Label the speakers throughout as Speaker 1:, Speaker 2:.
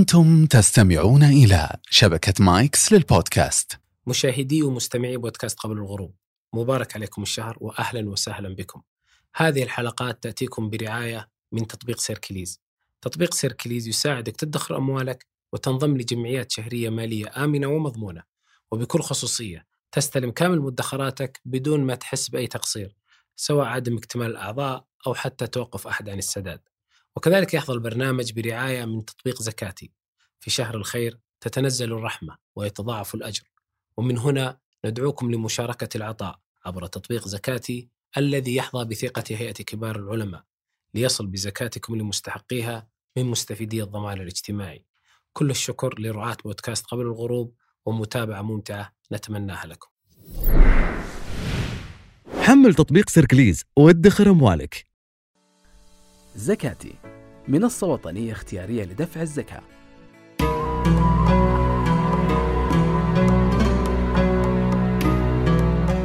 Speaker 1: أنتم تستمعون إلى شبكة مايكس للبودكاست.
Speaker 2: مشاهدي ومستمعي بودكاست قبل الغروب مبارك عليكم الشهر وأهلا وسهلا بكم. هذه الحلقات تأتيكم برعاية من تطبيق سيركليز. تطبيق سيركليز يساعدك تدخر أموالك وتنضم لجمعيات شهرية مالية آمنة ومضمونة. وبكل خصوصية تستلم كامل مدخراتك بدون ما تحس بأي تقصير سواء عدم اكتمال الأعضاء أو حتى توقف أحد عن السداد. وكذلك يحظى البرنامج برعاية من تطبيق زكاتي. في شهر الخير تتنزل الرحمة ويتضاعف الأجر. ومن هنا ندعوكم لمشاركة العطاء عبر تطبيق زكاتي الذي يحظى بثقة هيئة كبار العلماء ليصل بزكاتكم لمستحقيها من مستفيدي الضمان الاجتماعي. كل الشكر لرعاة بودكاست قبل الغروب ومتابعة ممتعة نتمناها لكم.
Speaker 3: حمل تطبيق سيركليز وادخر أموالك
Speaker 4: زكاتي منصة وطنية اختيارية لدفع الزكاة.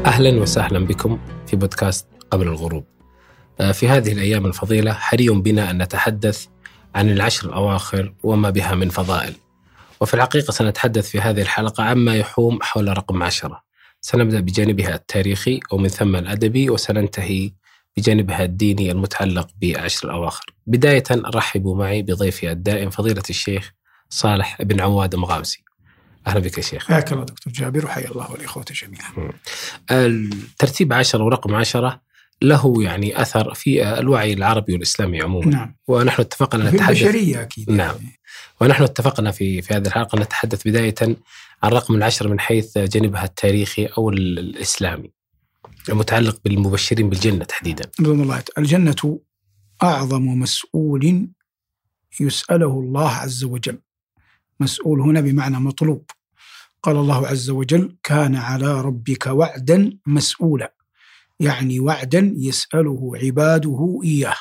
Speaker 2: أهلا وسهلا بكم في بودكاست قبل الغروب. آه، في هذه الأيام الفضيلة حري بنا أن نتحدث عن العشر الأواخر وما بها من فضائل. وفي الحقيقة سنتحدث في هذه الحلقة عما يحوم حول رقم عشرة. سنبدأ بجانبها التاريخي ومن ثم الأدبي وسننتهي بجانبها الديني المتعلق بعشر الأواخر. بداية رحبوا معي بضيفي الدائم فضيلة الشيخ صالح بن عواد مغامسي. أهلا بك يا شيخ.
Speaker 5: حياك الله دكتور جابر وحيا الله والإخوة جميعا.
Speaker 2: الترتيب عشرة ورقم عشرة له يعني أثر في الوعي العربي والإسلامي عموما.
Speaker 5: نعم.
Speaker 2: ونحن اتفقنا
Speaker 5: في
Speaker 2: نتحدث
Speaker 5: البشرية أكيد
Speaker 2: نعم.
Speaker 5: يعني.
Speaker 2: ونحن اتفقنا في في هذه الحلقة نتحدث بداية عن رقم العشرة من حيث جانبها التاريخي أو ال- الإسلامي. المتعلق بالمبشرين بالجنة تحديدا.
Speaker 5: الله. الجنة أعظم مسؤول يسأله الله عز وجل. مسؤول هنا بمعنى مطلوب. قال الله عز وجل كان على ربك وعدا مسؤولا. يعني وعدا يسأله عباده إياه.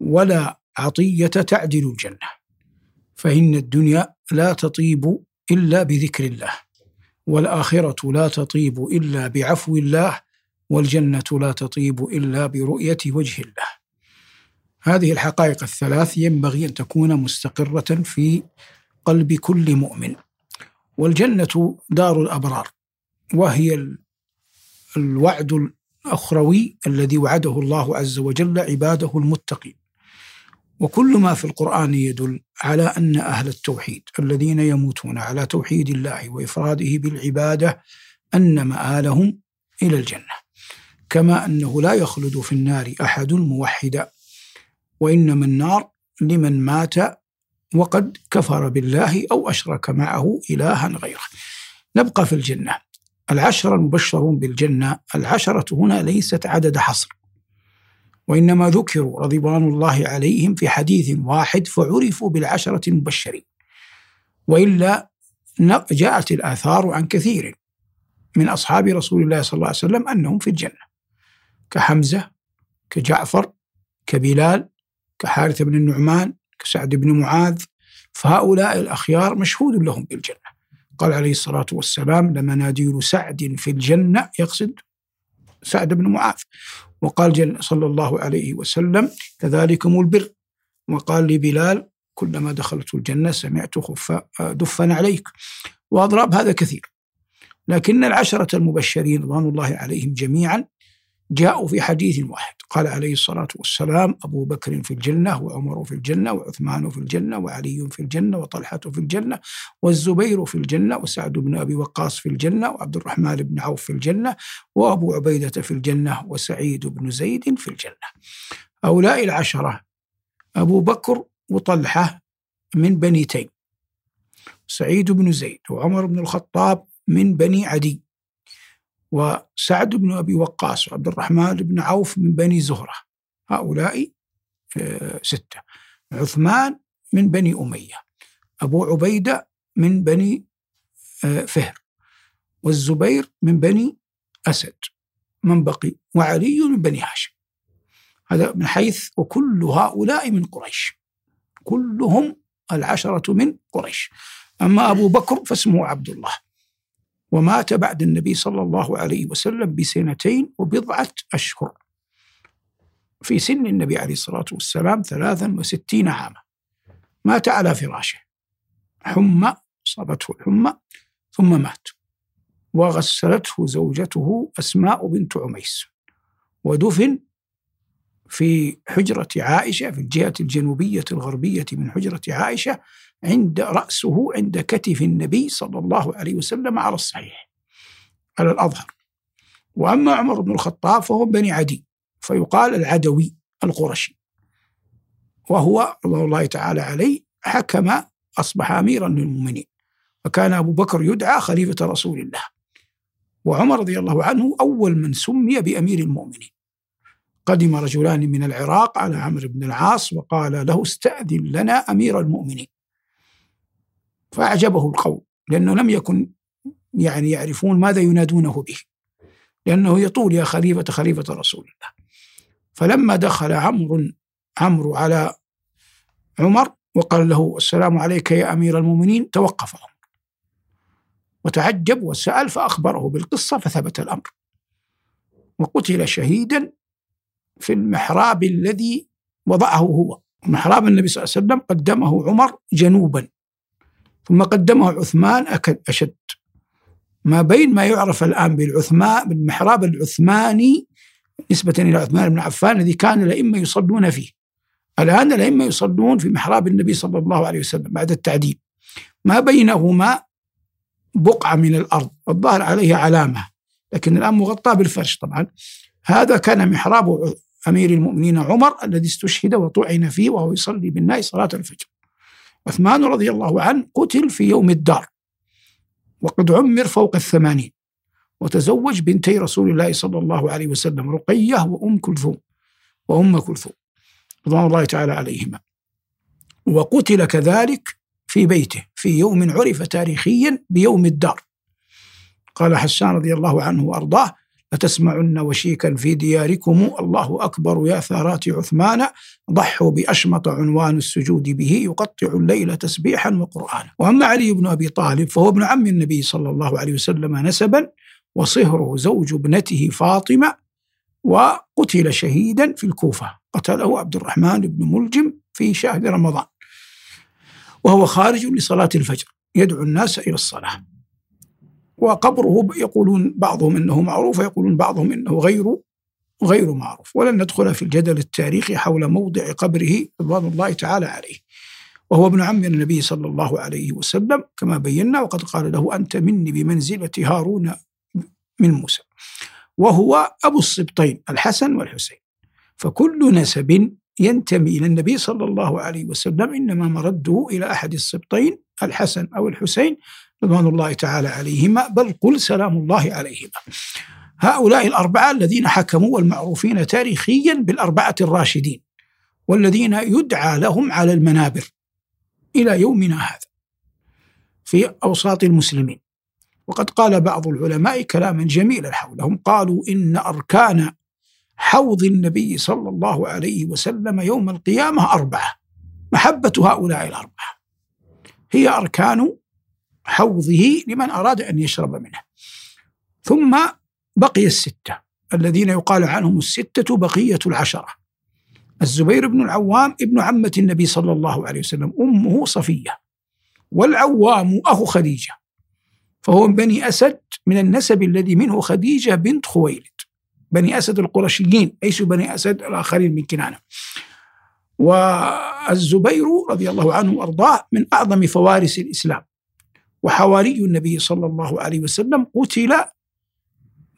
Speaker 5: ولا عطية تعدل الجنة. فإن الدنيا لا تطيب إلا بذكر الله. والآخرة لا تطيب إلا بعفو الله. والجنة لا تطيب إلا برؤية وجه الله. هذه الحقائق الثلاث ينبغي أن تكون مستقرة في قلب كل مؤمن. والجنة دار الأبرار وهي ال- الوعد الأخروي الذي وعده الله عز وجل عباده المتقين. وكل ما في القرآن يدل على أن أهل التوحيد الذين يموتون على توحيد الله وإفراده بالعبادة أن مآلهم إلى الجنة. كما أنه لا يخلد في النار أحد موحدا وإنما النار لمن مات وقد كفر بالله أو أشرك معه إلها غيره. نبقى في الجنة. العشرة المبشرون بالجنة العشرة هنا ليست عدد حصر. وإنما ذكروا رضوان الله عليهم في حديث واحد فعرفوا بالعشرة المبشرين. وإلا جاءت الآثار عن كثير من أصحاب رسول الله صلى الله عليه وسلم أنهم في الجنة. كحمزة كجعفر كبلال كحارث بن النعمان كسعد بن معاذ فهؤلاء الأخيار مشهود لهم بالجنة. قال عليه الصلاة والسلام لمناديل سعد في الجنة يقصد سعد بن معاذ. وقال جل صلى الله عليه وسلم كذلكم البر. وقال لبلال كلما دخلت الجنة سمعت خف دفا عليك. وأضراب هذا كثير. لكن العشرة المبشرين رضوان الله عليهم جميعا جاءوا في حديث واحد. قال عليه الصلاة والسلام أبو بكر في الجنة وعمر في الجنة وعثمان في الجنة وعلي في الجنة وطلحة في الجنة والزبير في الجنة وسعد بن أبي وقاص في الجنة وعبد الرحمن بن عوف في الجنة وأبو عبيدة في الجنة وسعيد بن زيد في الجنة. هؤلاء العشرة أبو بكر وطلحة من بني تيم سعيد بن زيد وعمر بن الخطاب من بني عدي. وسعد بن أبي وقاص وعبد الرحمن بن عوف من بني زهرة هؤلاء ستة. عثمان من بني أمية أبو عبيدة من بني آه، فهر والزبير من بني أسد من بقي وعلي من بني هاشم. هذا من حيث وكل هؤلاء من قريش. كلهم العشرة من قريش. أما أبو بكر فاسمه عبد الله. ومات بعد النبي صلى الله عليه وسلم بسنتين وبضعة أشهر. في سن النبي عليه الصلاة والسلام ثلاثا وستين عاما. مات على فراشه. حمى أصابته الحمى ثم مات. وغسلته زوجته أسماء بنت عميس. ودفن في حجرة عائشة في الجهة الجنوبية الغربية من حجرة عائشة عند رأسه عند كتف النبي صلى الله عليه وسلم على الصحيح على الأظهر. وأما عمر بن الخطاب فهو بني عدي فيقال العدوي القرشي. وهو رضي الله تعالى عليه حكم أصبح أميرا للمؤمنين وكان أبو بكر يدعى خليفة رسول الله. وعمر رضي الله عنه أول من سمي بأمير المؤمنين. قدم رجلان من العراق على عمرو بن العاص وقال له استأذن لنا أمير المؤمنين. فأعجبه القول لأنه لم يكن يعني يعرفون ماذا ينادونه به لأنه يطول يا خليفة خليفة رسول الله. فلما دخل عمرو عمرو على عمر وقال له السلام عليك يا أمير المؤمنين توقف عمر وتعجب وسأل فأخبره بالقصة فثبت الأمر. وقتل شهيدا في المحراب الذي وضعه هو. محراب النبي صلى الله عليه وسلم قدمه عمر جنوبا. ثم قدمه عثمان أشد. ما بين ما يعرف الآن بالعثمان بالمحراب العثماني نسبة إلى عثمان بن عفان الذي كان الأئمة يصلون فيه. الآن الأئمة يصلون في محراب النبي صلى الله عليه وسلم بعد التعديل. ما بينهما بقعة من الأرض. والظاهر عليه علامة لكن الآن مغطى بالفرش طبعا. هذا كان محراب أمير المؤمنين عمر الذي استشهد وطعن فيه وهو يصلي بالناس صلاة الفجر. عثمان رضي الله عنه قتل في يوم الدار وقد عمر فوق الثمانين وتزوج بنتي رسول الله صلى الله عليه وسلم رقية وأم كلثوم وأم كلثوم رضوان الله تعالى عليهما. وقتل كذلك في بيته في يوم عرف تاريخيا بيوم الدار. قال حسان رضي الله عنه وأرضاه لتسمعن وشيكا في دياركم؟ الله أكبر يا ثارات عثمان. ضحوا بأشمط عنوان السجود به. يقطع الليل تسبيحا وقرآنا. وأما علي بن أبي طالب فهو ابن عم النبي صلى الله عليه وسلم نسبا وصهره زوج ابنته فاطمة وقتل شهيدا في الكوفة. قتله عبد الرحمن بن ملجم في شهر رمضان. وهو خارج لصلاة الفجر. يدعو الناس إلى الصلاة. وقبره يقولون بعضهم إنه معروف ويقولون بعضهم إنه غير غير معروف. ولن ندخل في الجدل التاريخي حول موضع قبره رضوان الله تعالى عليه. وهو ابن عم النبي صلى الله عليه وسلم كما بينا وقد قال له أنت مني بمنزلة هارون من موسى. وهو أبو السبطين الحسن والحسين. فكل نسب ينتمي إلى النبي صلى الله عليه وسلم إنما مرده إلى أحد السبطين الحسن أو الحسين رضوان الله تعالى عليهما بل قل سلام الله عليهما. هؤلاء الأربعة الذين حكموا والمعروفين تاريخيا بالأربعة الراشدين والذين يدعى لهم على المنابر إلى يومنا هذا في أوساط المسلمين. وقد قال بعض العلماء كلاما جميلا حولهم قالوا إن أركان حوض النبي صلى الله عليه وسلم يوم القيامة أربعة محبة هؤلاء الأربعة. هي أركان حوضه لمن أراد أن يشرب منه. ثم بقي الستة الذين يقال عنهم الستة بقية العشرة. الزبير بن العوام ابن عمة النبي صلى الله عليه وسلم أمه صفية والعوام أخو خديجة. فهو من بني أسد من النسب الذي منه خديجة بنت خويلد. بني أسد القرشيين ليسوا بني أسد الآخرين من كنانة. والزبير رضي الله عنه وأرضاه من أعظم فوارس الإسلام. وحواري النبي صلى الله عليه وسلم قتل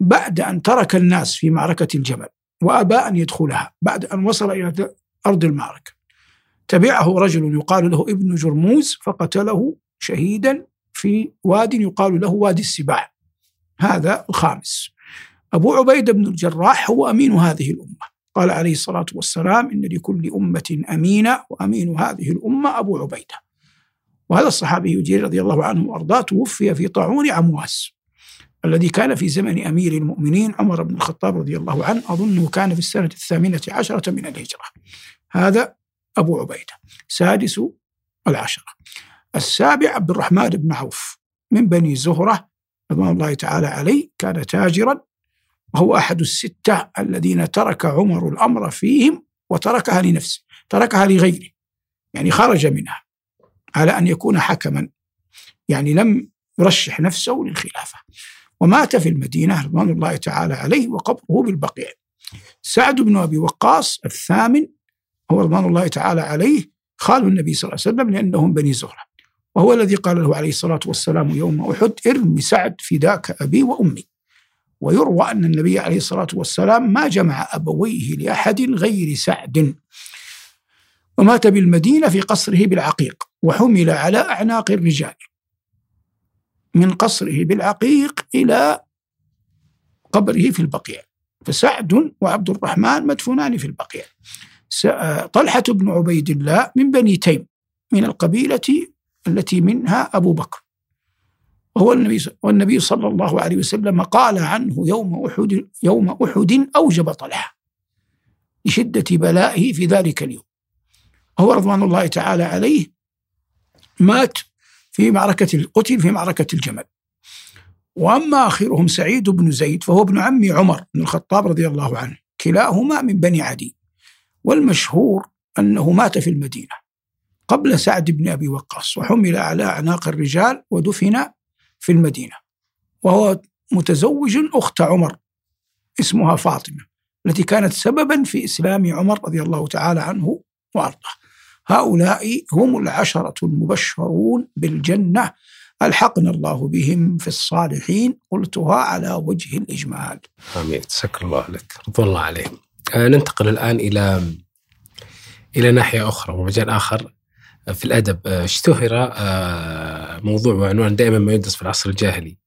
Speaker 5: بعد أن ترك الناس في معركة الجبل وأبى أن يدخلها بعد أن وصل إلى أرض المعركة. تبعه رجل يقال له ابن جرموز فقتله شهيدا في واد يقال له وادي السباع. هذا الخامس. أبو عبيدة بن الجراح هو أمين هذه الأمة. قال عليه الصلاة والسلام إن لكل أمة أمينة وأمين هذه الأمة أبو عبيدة. وهذا الصحابي الجليل رضي الله عنه وأرضاه توفي في طاعون عمواس الذي كان في زمن أمير المؤمنين عمر بن الخطاب رضي الله عنه أظنه كان في السنة الثامنة عشرة من الهجرة. هذا أبو عبيدة سادس العشرة. السابع عبد الرحمن بن عوف من بني زهرة رضوان الله تعالى عليه كان تاجرا وهو أحد الستة الذين ترك عمر الأمر فيهم وتركها لنفسه تركها لغيره يعني خرج منها. على أن يكون حكما. يعني لم يرشح نفسه للخلافة. ومات في المدينة رضوان الله تعالى عليه وقبره بالبقيع. سعد بن أبي وقاص الثامن هو رضوان الله تعالى عليه خال النبي صلى الله عليه وسلم لأنهم بني زهرة. وهو الذي قال له عليه الصلاة والسلام يوم أحد ارمي سعد فداك أبي وأمي. ويروى أن النبي عليه الصلاة والسلام ما جمع أبويه لأحد غير سعد. ومات بالمدينة في قصره بالعقيق. وحمل على أعناق الرجال من قصره بالعقيق إلى قبره في البقيع. فسعد وعبد الرحمن مدفونان في البقيع. طلحة بن عبيد الله من بني تيم من القبيلة التي منها أبو بكر. وهو النبي والنبي صلى الله عليه وسلم قال عنه يوم أحد يوم أحد أوجب طلحة لشدة بلائه في ذلك اليوم. وهو رضوان الله تعالى عليه مات في معركة القتل في معركة الجمل. وأما آخرهم سعيد بن زيد فهو ابن عم عمر بن الخطاب رضي الله عنه كلاهما من بني عدي. والمشهور أنه مات في المدينة قبل سعد بن أبي وقاص وحمل على أعناق الرجال ودفن في المدينة. وهو متزوج أخت عمر اسمها فاطمة التي كانت سببا في إسلام عمر رضي الله تعالى عنه وأرضاه. هؤلاء هم العشرة المبشرون بالجنة. ألحقنا الله بهم في الصالحين. قلتها على وجه الإجمال.
Speaker 2: آمين. سك الله لك. رضوان الله عليهم. آه ننتقل الآن إلى إلى ناحية أخرى ومجال آخر. في الأدب آه، اشتهر آه موضوع وعنوان دائما ما يدرس في العصر الجاهلي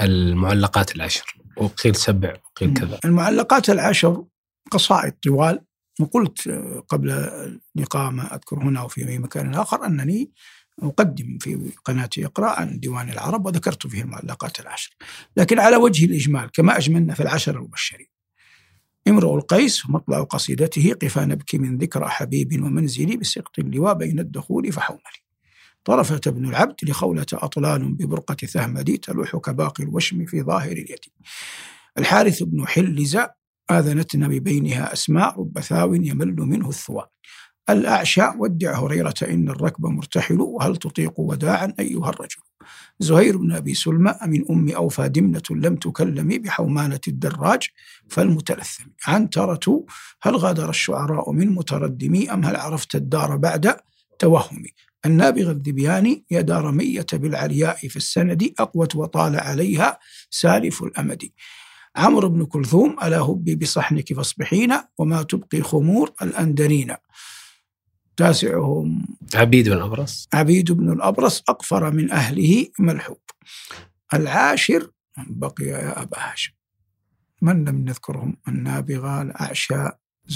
Speaker 2: المعلقات العشر. وقيل سبع وقيل كذا.
Speaker 5: المعلقات العشر قصائد طوال. وقلت قبل اللقاء ما أذكر هنا وفي مكان آخر أنني أقدم في قناة أقرأ عن ديوان العرب وذكرت فيه المعلقات العشر. لكن على وجه الإجمال كما أجملنا في العشر المبشرين. امرؤ القيس مطلع قصيدته قفا نبكي من ذكرى حبيب ومنزلي بسقط اللواء بين الدخول فحوملي طرفة ابن العبد لخولة أطلال ببرقة ثهمدي تلوح كباقي الوشم في ظاهر اليد. الحارث بن حلزة آذنتنا ببينها أسماء رب ثاو يمل منه الثوى. الأعشى ودع هريرة إن الركب مرتحل وهل تطيق وداعا أيها الرجل؟ زهير بن أبي سلمى من أم أوفى دمنة لم تكلم بحومانة الدراج فالمتلثم. عنترة هل غادر الشعراء من متردمي أم هل عرفت الدار بعد توهمي النابغ الذبياني يا دار مية بالعلياء في السند أقوت وطال عليها سالف الأمد. عمرو بن كلثوم ألا هبي بصحنك فاصبحين وما تبقي خمور الأندرين تاسعهم.
Speaker 2: عبيد بن الأبرص.
Speaker 5: عبيد بن الأبرص أقفر من أهله ملحوب. العاشر بقي يا أبا هاشم. من لم نذكرهم؟ النابغة الأعشى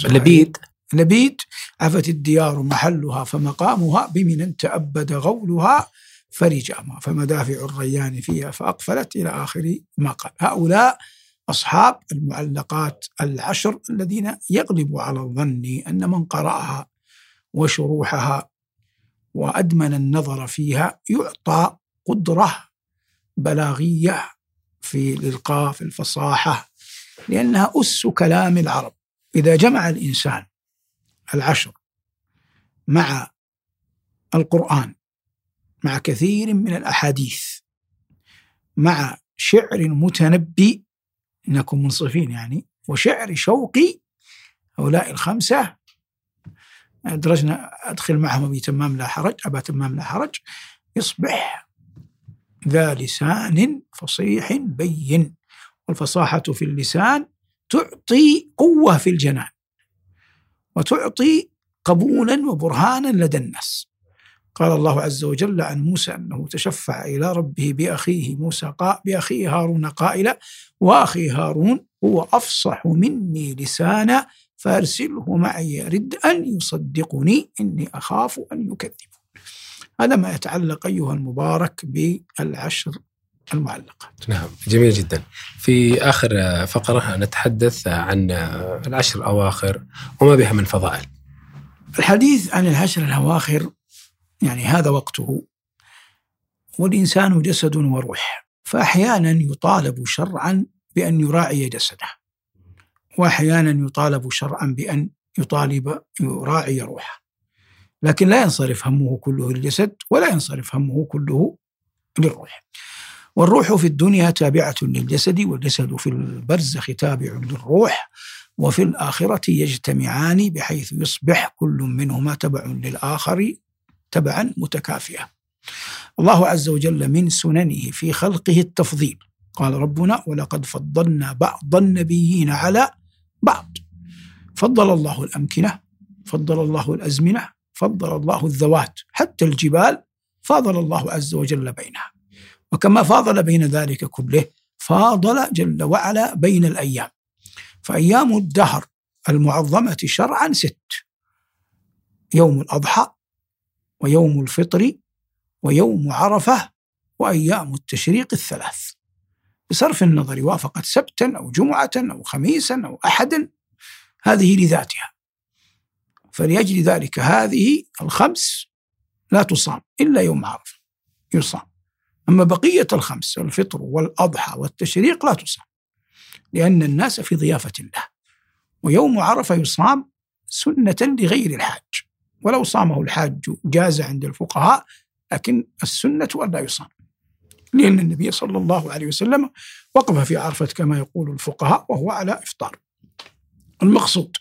Speaker 2: لبيد.
Speaker 5: لبيد. عفت الديار محلها فمقامها بمن تأبد غولها فرجاما. فمدافع الريان فيها فأقفلت إلى آخر ما قال هؤلاء أصحاب المعلقات العشر الذين يغلب على الظن أن من قرأها وشروحها وأدمن النظر فيها يعطى قدرة بلاغية في الإلقاء في الفصاحة لأنها أس كلام العرب. إذا جمع الإنسان العشر مع القرآن مع كثير من الأحاديث مع شعر متنبي نكون منصفين يعني. وشعر شوقي هؤلاء الخمسة أدرجنا أدخل معهم أبي تمام لا حرج أبا تمام لا حرج. يصبح ذا لسان فصيح بين والفصاحة في اللسان تعطي قوة في الجنان وتعطي قبولا وبرهانا لدى الناس. قال الله عز وجل عن موسى أنه تشفع إلى ربه بأخيه موسى قا بأخيه هارون قائلا وأخي هارون هو أفصح مني لسانا فأرسله معي رد أن يصدقني إني أخاف أن يكذبون. هذا ما يتعلق أيها المبارك بالعشر المعلقات.
Speaker 2: نعم جميل جدا. في آخر فقرة نتحدث عن العشر الأواخر وما بها من فضائل.
Speaker 5: الحديث عن العشر الأواخر يعني هذا وقته. والإنسان جسد وروح فأحيانا يطالب شرعا بأن يراعي جسده وأحيانا يطالب شرعا بأن يطالب يراعي روحه. لكن لا ينصرف همه كله للجسد ولا ينصرف همه كله للروح. والروح في الدنيا تابعة للجسد والجسد في البرزخ تابع للروح وفي الآخرة يجتمعان بحيث يصبح كل منهما تبع للآخر تبعا متكافئا. الله عز وجل من سننه في خلقه التفضيل. قال ربنا ولقد فضلنا بعض النبيين على بعض فضل الله الأمكنة فضل الله الأزمنة فضل الله الذوات حتى الجبال فاضل الله عز وجل بينها. وكما فاضل بين ذلك كله فاضل جل وعلا بين الأيام. فأيام الدهر المعظمة شرعا ست. يوم الأضحى ويوم الفطر ويوم عرفة وأيام التشريق الثلاث. بصرف النظر وافقت سبتا أو جمعة أو خميسا أو أحدا هذه لذاتها. فلأجل ذلك هذه الخمس لا تصام إلا يوم عرفة يصام. أما بقية الخمس الفطر والأضحى والتشريق لا تصام لأن الناس في ضيافة الله. ويوم عرفة يصام سنة لغير الحاج. ولو صامه الحاج جاز عند الفقهاء لكن السنة أن لا يصام. لأن النبي صلى الله عليه وسلم وقف في عرفة كما يقول الفقهاء وهو على إفطار. المقصود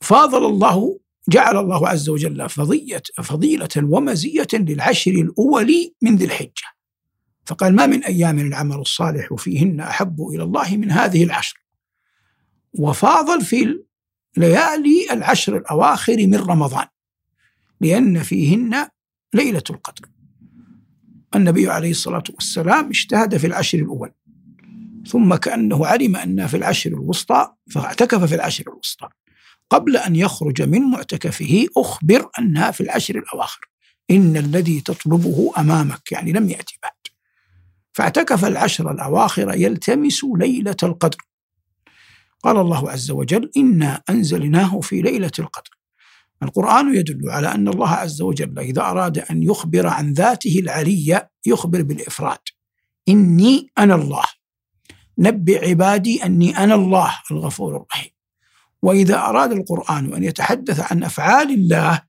Speaker 5: فاضل الله جعل الله عز وجل فضية فضيلة ومزية للعشر الأول من ذي الحجة. فقال ما من أيام العمل الصالح فيهن أحب إلى الله من هذه العشر. وفاضل في ليالي العشر الأواخر من رمضان لأن فيهن ليلة القدر. النبي عليه الصلاة والسلام اجتهد في العشر الأول ثم كأنه علم أن في العشر الوسطى فاعتكف في العشر الوسطى. قبل أن يخرج من معتكفه أخبر أنها في العشر الأواخر. إن الذي تطلبه أمامك يعني لم يأتي بعد. فاعتكف العشر الأواخر يلتمس ليلة القدر. قال الله عز وجل إنا أنزلناه في ليلة القدر. القرآن يدل على أن الله عز وجل إذا أراد أن يخبر عن ذاته العلية يخبر بالإفراد. إني أنا الله. نبئ عبادي أني أنا الله الغفور الرحيم. وإذا أراد القرآن أن يتحدث عن أفعال الله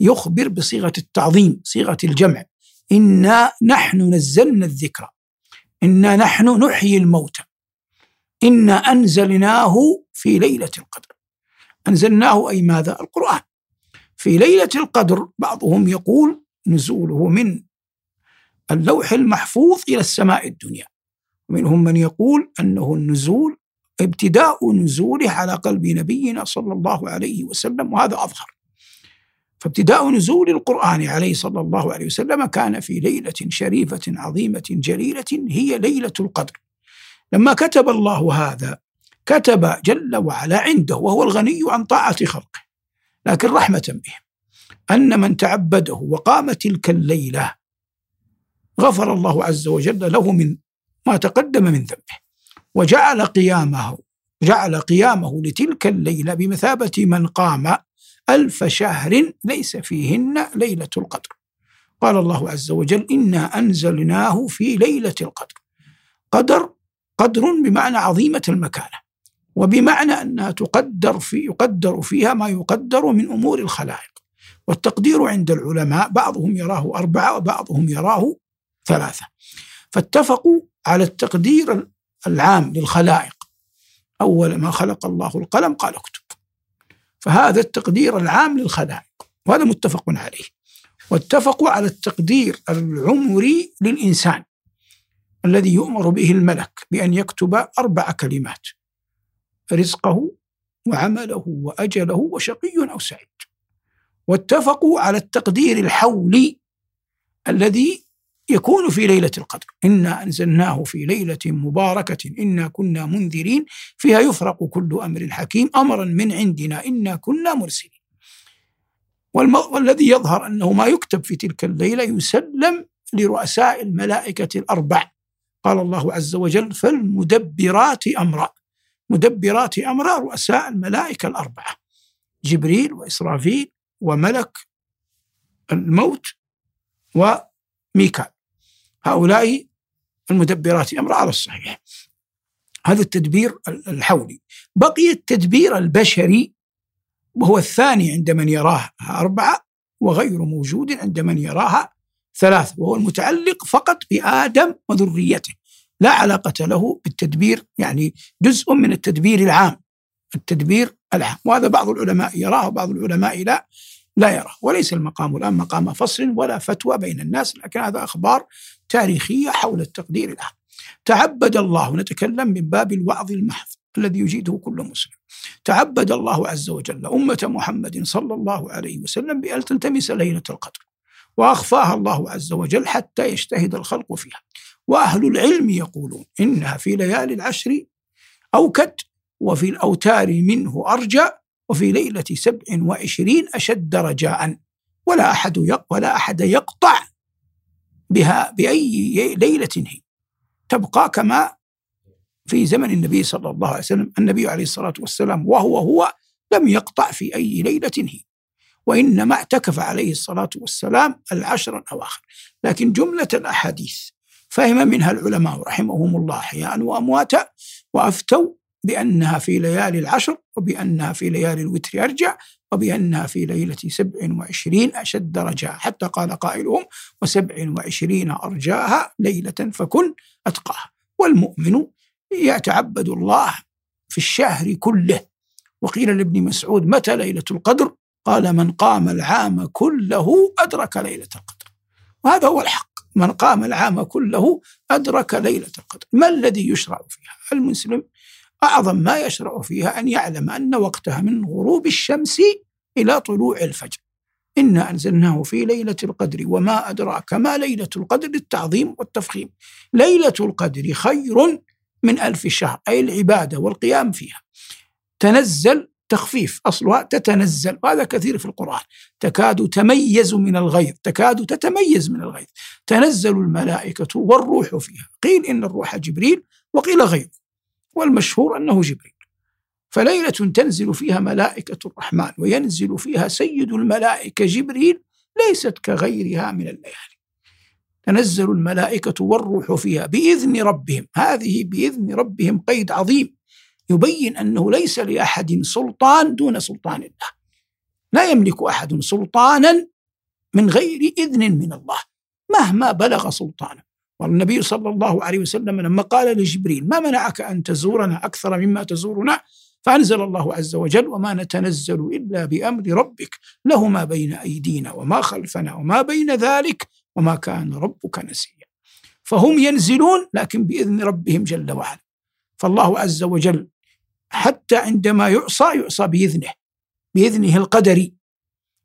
Speaker 5: يخبر بصيغة التعظيم صيغة الجمع. إنا نحن نزلنا الذكر. إنا نحن نحيي الموتى. إنا أنزلناه في ليلة القدر. أنزلناه أي ماذا؟ القرآن. في ليلة القدر بعضهم يقول نزوله من اللوح المحفوظ إلى السماء الدنيا. ومنهم من يقول أنه النزول ابتداء نزوله على قلب نبينا صلى الله عليه وسلم وهذا أظهر. فابتداء نزول القرآن عليه صلى الله عليه وسلم كان في ليلة شريفة عظيمة جليلة هي ليلة القدر. لما كتب الله هذا كتب جل وعلا عنده وهو الغني عن طاعة خلقه لكن رحمة بهم أن من تعبده وقام تلك الليلة غفر الله عز وجل له من ما تقدم من ذنبه وجعل قيامه جعل قيامه لتلك الليلة بمثابة من قام ألف شهر ليس فيهن ليلة القدر. قال الله عز وجل إنا أنزلناه في ليلة القدر. قدر قدر بمعنى عظيمة المكانة وبمعنى أنها تقدر في يقدر فيها ما يقدر من أمور الخلائق. والتقدير عند العلماء بعضهم يراه أربعة وبعضهم يراه ثلاثة. فاتفقوا على التقدير العام للخلائق. أول ما خلق الله القلم قال اكتب. فهذا التقدير العام للخلائق وهذا متفق عليه. واتفقوا على التقدير العمري للإنسان. الذي يؤمر به الملك بأن يكتب أربع كلمات رزقه وعمله وأجله وشقي أو سعيد. واتفقوا على التقدير الحولي الذي يكون في ليلة القدر. إنا أنزلناه في ليلة مباركة إنا كنا منذرين فيها يفرق كل أمر حكيم أمرا من عندنا إنا كنا مرسلين. والذي يظهر أنه ما يكتب في تلك الليلة يسلم لرؤساء الملائكة الأربع. قال الله عز وجل فالمدبرات أمرا. مدبرات أمرا رؤساء الملائكة الأربعة جبريل وإسرافيل وملك الموت وميكال. هؤلاء المدبرات أمر على الصحيح. هذا التدبير الحولي. بقي التدبير البشري وهو الثاني عند من يراه أربعة وغير موجود عند من يراها ثلاثة وهو المتعلق فقط بآدم وذريته. لا علاقة له بالتدبير يعني جزء من التدبير العام التدبير العام. وهذا بعض العلماء يراه وبعض العلماء لا لا يراه. وليس المقام الآن مقام فصل ولا فتوى بين الناس لكن هذا أخبار تاريخية حول التقدير العام. تعبد الله نتكلم من باب الوعظ المحض الذي يجيده كل مسلم. تعبد الله عز وجل أمة محمد صلى الله عليه وسلم بأن تلتمس ليلة القدر. وأخفاها الله عز وجل حتى يجتهد الخلق فيها. وأهل العلم يقولون إنها في ليالي العشر أوكد وفي الأوتار منه أرجى وفي ليلة سبع وعشرين أشد رجاء. ولا أحد يق ولا أحد يقطع بها بأي ليلة هي. تبقى كما في زمن النبي صلى الله عليه وسلم النبي عليه الصلاة والسلام وهو هو لم يقطع في أي ليلة هي. وإنما اعتكف عليه الصلاة والسلام العشر الأواخر. لكن جملة الأحاديث فهم منها العلماء رحمهم الله أحياء وأمواتا وأفتوا بأنها في ليالي العشر وبأنها في ليالي الوتر أرجع وبأنها في ليلة سبع وعشرين أشد رجاء. حتى قال قائلهم وسبع وعشرين أرجاها ليلة فكن أتقاها. والمؤمن يتعبد الله في الشهر كله. وقيل لابن مسعود متى ليلة القدر؟ قال من قام العام كله أدرك ليلة القدر. وهذا هو الحق. من قام العام كله أدرك ليلة القدر. ما الذي يشرع فيها؟ المسلم أعظم ما يشرع فيها أن يعلم أن وقتها من غروب الشمس إلى طلوع الفجر. إنا أنزلناه في ليلة القدر وما أدراك ما ليلة القدر؟ للتعظيم والتفخيم. ليلة القدر خير من ألف شهر أي العبادة والقيام فيها. تنزل تخفيف أصلها تتنزل وهذا كثير في القرآن. تكاد تميز من الغيظ تكاد تتميز من الغيظ. تنزل الملائكة والروح فيها. قيل إن الروح جبريل وقيل غيره والمشهور أنه جبريل. فليلة تنزل فيها ملائكة الرحمن وينزل فيها سيد الملائكة جبريل ليست كغيرها من الليالي. تنزل الملائكة والروح فيها بإذن ربهم. هذه بإذن ربهم قيد عظيم. يبين أنه ليس لأحد سلطان دون سلطان الله. لا يملك أحد سلطانا من غير إذن من الله مهما بلغ سلطانه. والنبي صلى الله عليه وسلم لما قال لجبريل ما منعك أن تزورنا أكثر مما تزورنا؟ فأنزل الله عز وجل وما نتنزل إلا بأمر ربك له ما بين أيدينا وما خلفنا وما بين ذلك وما كان ربك نسيا. فهم ينزلون لكن بإذن ربهم جل وعلا. فالله عز وجل حتى عندما يعصى يعصى بإذنه بإذنه القدري.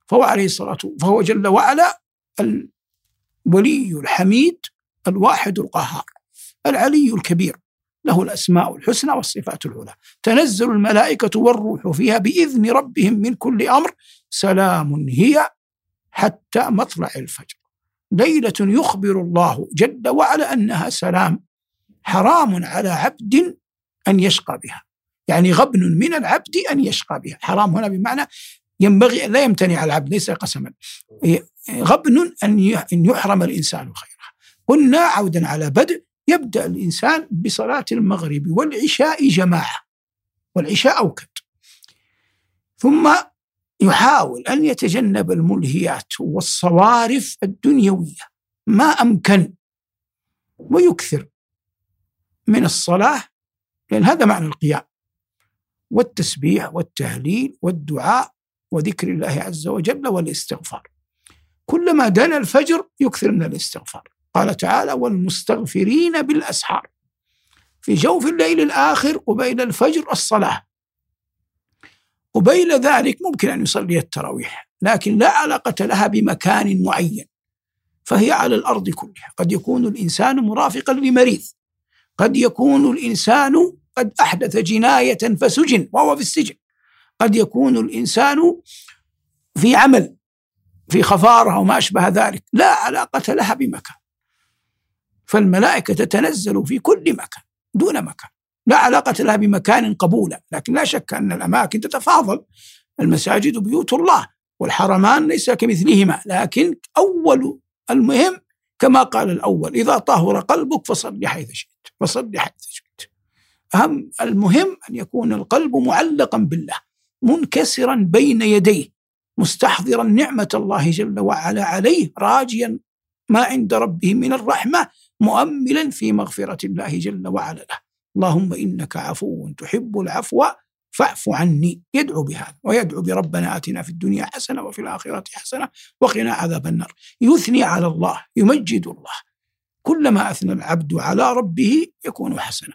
Speaker 5: فهو عليه الصلاة فهو جل وعلا الولي الحميد الواحد القهار العلي الكبير له الأسماء الحسنى والصفات العلى. تنزل الملائكة والروح فيها بإذن ربهم من كل أمر. سلام هي حتى مطلع الفجر. ليلة يخبر الله جل وعلا أنها سلام حرام على عبد أن يشقى بها. يعني غبن من العبد أن يشقى بها. حرام هنا بمعنى ينبغي لا يمتنع العبد ليس قسما. غبن أن يحرم الإنسان خيرها. قلنا عودا على بدء يبدأ الإنسان بصلاة المغرب والعشاء جماعة. والعشاء أوكد ثم يحاول أن يتجنب الملهيات والصوارف الدنيوية. ما أمكن. ويكثر من الصلاة لأن هذا معنى القيام. والتسبيح والتهليل والدعاء وذكر الله عز وجل والاستغفار. كلما دنا الفجر يكثر من الاستغفار. قال تعالى والمستغفرين بالأسحار. في جوف الليل الآخر قبيل الفجر الصلاة. قبيل ذلك ممكن أن يصلي التراويح لكن لا علاقة لها بمكان معين فهي على الأرض كلها. قد يكون الإنسان مرافقا لمريض قد يكون الإنسان قد أحدث جناية فسجن وهو في السجن. قد يكون الإنسان في عمل في خفارة وما أشبه ذلك. لا علاقة لها بمكان. فالملائكة تتنزل في كل مكان دون مكان. لا علاقة لها بمكان قبولا. لكن لا شك أن الأماكن تتفاضل. المساجد بيوت الله والحرمان ليس كمثلهما. لكن أول المهم كما قال الأول إذا طهر قلبك فصل حيث شئت فصل حيث شئت. أهم المهم أن يكون القلب معلقا بالله منكسرا بين يديه مستحضرا نعمة الله جل وعلا عليه راجيا ما عند ربه من الرحمة مؤملا في مغفرة الله جل وعلا له. اللهم إنك عفو تحب العفو فاعف عني. يدعو بهذا ويدعو بربنا آتنا في الدنيا حسنة وفي الآخرة حسنة وقنا عذاب النار. يثني على الله يمجد الله. كلما أثنى العبد على ربه يكون حسنا.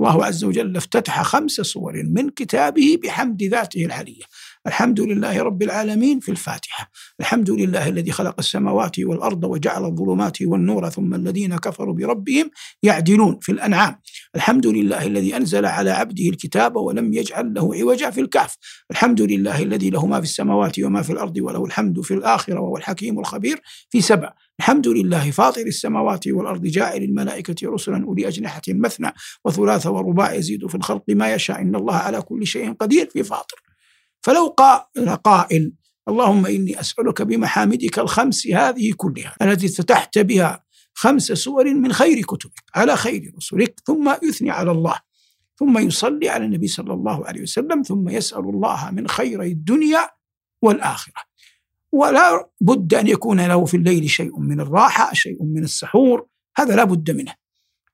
Speaker 5: الله عز وجل افتتح خمس سور من كتابه بحمد ذاته العلية. الحمد لله رب العالمين في الفاتحة. الحمد لله الذي خلق السماوات والأرض وجعل الظلمات والنور ثم الذين كفروا بربهم يعدلون في الأنعام. الحمد لله الذي أنزل على عبده الكتاب ولم يجعل له عوجا في الكهف. الحمد لله الذي له ما في السماوات وما في الأرض وله الحمد في الآخرة وهو الحكيم الخبير. في سبع الحمد لله فاطر السماوات والأرض جاعل الملائكة رسلا أولي أجنحة مثنى وثلاث ورباع يزيد في الخلق ما يشاء إن الله على كل شيء قدير في فاطر. فلو قال قائل اللهم إني أسألك بمحامدك الخمس هذه كلها التي افتتحت بها خمس سور من خير كتبك على خير رسلك ثم يثني على الله ثم يصلي على النبي صلى الله عليه وسلم ثم يسأل الله من خير الدنيا والآخرة. ولا بد أن يكون له في الليل شيء من الراحة شيء من السحور. هذا لا بد منه.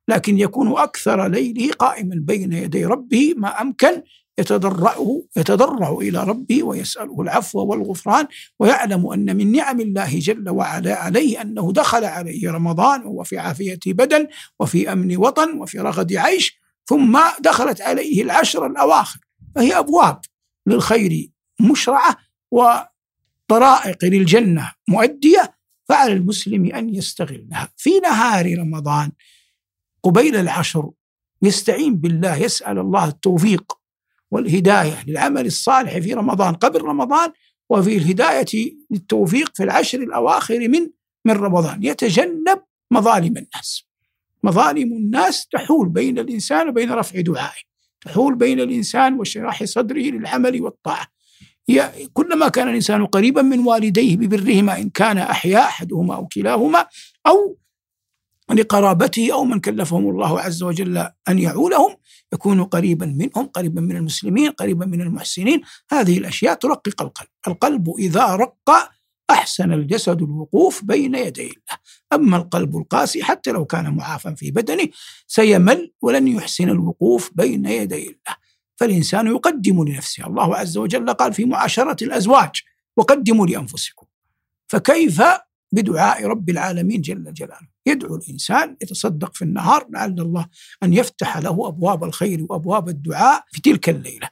Speaker 5: لكن يكون أكثر ليله قائما بين يدي ربه ما أمكن يتضرعه يتضرع إلى ربه ويسأله العفو والغفران ويعلم أن من نعم الله جل وعلا عليه أنه دخل عليه رمضان وهو في عافية بدن وفي أمن وطن وفي رغد عيش ثم دخلت عليه العشر الأواخر. فهي أبواب للخير مشرعة وطرائق للجنة مؤدية فعلى المسلم أن يستغلها. في نهار رمضان قبيل العشر يستعين بالله يسأل الله التوفيق والهداية للعمل الصالح في رمضان قبل رمضان وفي الهداية للتوفيق في العشر الأواخر من من رمضان. يتجنب مظالم الناس. مظالم الناس تحول بين الإنسان وبين رفع دعائه. تحول بين الإنسان وشراح صدره للعمل والطاعة. كلما كان الإنسان قريبا من والديه ببرهما إن كان أحياء أحدهما أو كلاهما أو لقرابته أو من كلفهم الله عز وجل أن يعولهم يكون قريبا منهم قريبا من المسلمين قريبا من المحسنين. هذه الأشياء ترقق القلب. القلب إذا رق أحسن الجسد الوقوف بين يدي الله. أما القلب القاسي حتى لو كان معافا في بدنه سيمل ولن يحسن الوقوف بين يدي الله. فالإنسان يقدم لنفسه. الله عز وجل قال في معاشرة الأزواج وقدموا لأنفسكم. فكيف؟ بدعاء رب العالمين جل جلاله. يدعو الإنسان يتصدق في النهار لعل الله أن يفتح له أبواب الخير وأبواب الدعاء في تلك الليلة.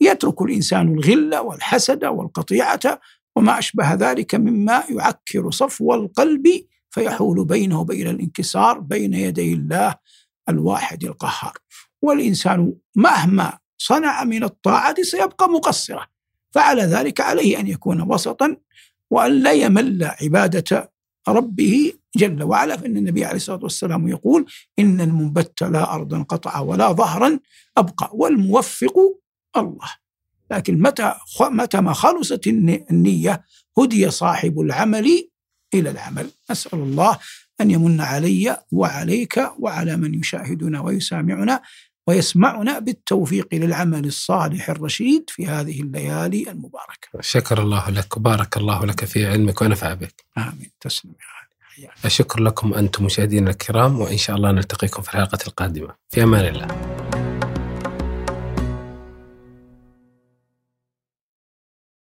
Speaker 5: يترك الإنسان الغلة والحسد والقطيعة وما أشبه ذلك مما يعكر صفو القلب فيحول بينه وبين الانكسار بين يدي الله الواحد القهار. والإنسان مهما صنع من الطاعة سيبقى مقصرا. فعلى ذلك عليه أن يكون وسطا وأن لا يمل عبادة ربه جل وعلا. فإن النبي عليه الصلاة والسلام يقول إن المنبت لا أرضا قطع ولا ظهرا أبقى والموفق الله. لكن متى متى ما خلصت النية هدي صاحب العمل إلى العمل. أسأل الله أن يمن علي وعليك وعلى من يشاهدنا ويسامعنا ويسمعنا بالتوفيق للعمل الصالح الرشيد في هذه الليالي المباركة.
Speaker 2: شكر الله لك وبارك الله لك في علمك ونفع بك.
Speaker 5: آمين. تسلم يا
Speaker 2: الشكر لكم أنتم مشاهدينا الكرام وإن شاء الله نلتقيكم في الحلقة القادمة. في أمان الله.